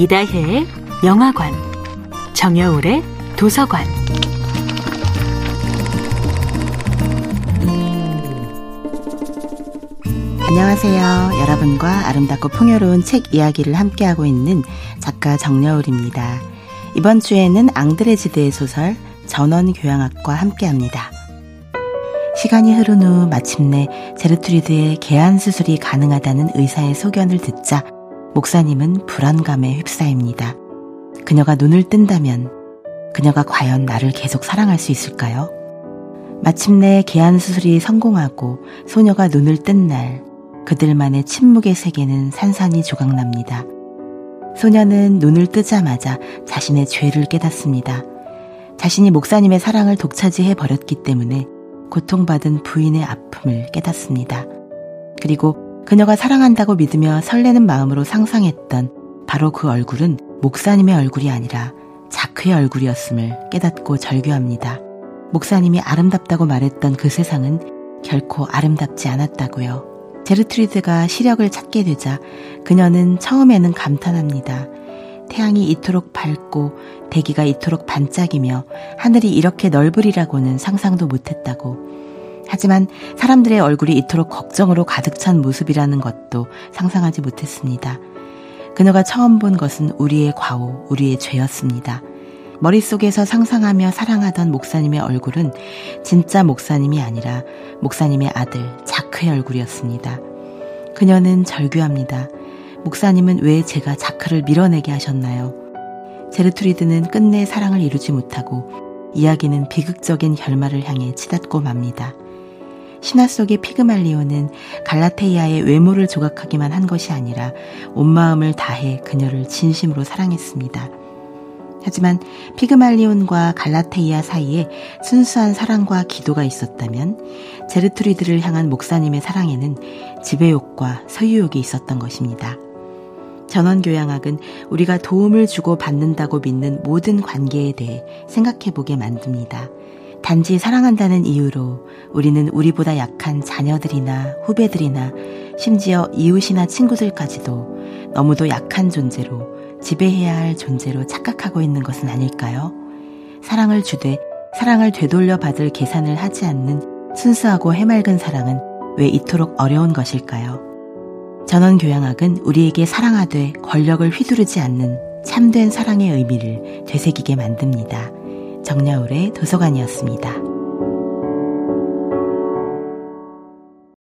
이다혜의 영화관, 정여울의 도서관. 안녕하세요. 여러분과 아름답고 풍요로운 책 이야기를 함께하고 있는 작가 정여울입니다. 이번 주에는 앙드레지드의 소설 전원교양학과 함께합니다. 시간이 흐른 후 마침내 제르트리드의 개안 수술이 가능하다는 의사의 소견을 듣자 목사님은 불안감에 휩싸입니다. 그녀가 눈을 뜬다면 그녀가 과연 나를 계속 사랑할 수 있을까요? 마침내 개안 수술이 성공하고 소녀가 눈을 뜬 날 그들만의 침묵의 세계는 산산이 조각납니다. 소녀는 눈을 뜨자마자 자신의 죄를 깨닫습니다. 자신이 목사님의 사랑을 독차지해 버렸기 때문에 고통받은 부인의 아픔을 깨닫습니다. 그리고 그녀가 사랑한다고 믿으며 설레는 마음으로 상상했던 바로 그 얼굴은 목사님의 얼굴이 아니라 자크의 얼굴이었음을 깨닫고 절규합니다. 목사님이 아름답다고 말했던 그 세상은 결코 아름답지 않았다고요. 제르트리드가 시력을 찾게 되자 그녀는 처음에는 감탄합니다. 태양이 이토록 밝고 대기가 이토록 반짝이며 하늘이 이렇게 넓으리라고는 상상도 못했다고 하지만 사람들의 얼굴이 이토록 걱정으로 가득 찬 모습이라는 것도 상상하지 못했습니다. 그녀가 처음 본 것은 우리의 과오, 우리의 죄였습니다. 머릿속에서 상상하며 사랑하던 목사님의 얼굴은 진짜 목사님이 아니라 목사님의 아들 자크의 얼굴이었습니다. 그녀는 절규합니다. 목사님은 왜 제가 자크를 밀어내게 하셨나요? 제르트리드는 끝내 사랑을 이루지 못하고 이야기는 비극적인 결말을 향해 치닫고 맙니다. 신화 속의 피그말리오는 갈라테이아의 외모를 조각하기만 한 것이 아니라 온 마음을 다해 그녀를 진심으로 사랑했습니다. 하지만 피그말리온과 갈라테이아 사이에 순수한 사랑과 기도가 있었다면 제르트리드를 향한 목사님의 사랑에는 지배욕과 소유욕이 있었던 것입니다. 전원교양학은 우리가 도움을 주고 받는다고 믿는 모든 관계에 대해 생각해 보게 만듭니다. 단지 사랑한다는 이유로 우리는 우리보다 약한 자녀들이나 후배들이나 심지어 이웃이나 친구들까지도 너무도 약한 존재로 지배해야 할 존재로 착각하고 있는 것은 아닐까요? 사랑을 주되 사랑을 되돌려 받을 계산을 하지 않는 순수하고 해맑은 사랑은 왜 이토록 어려운 것일까요? 전원 교양학은 우리에게 사랑하되 권력을 휘두르지 않는 참된 사랑의 의미를 되새기게 만듭니다. 정야울의 도서관이었습니다.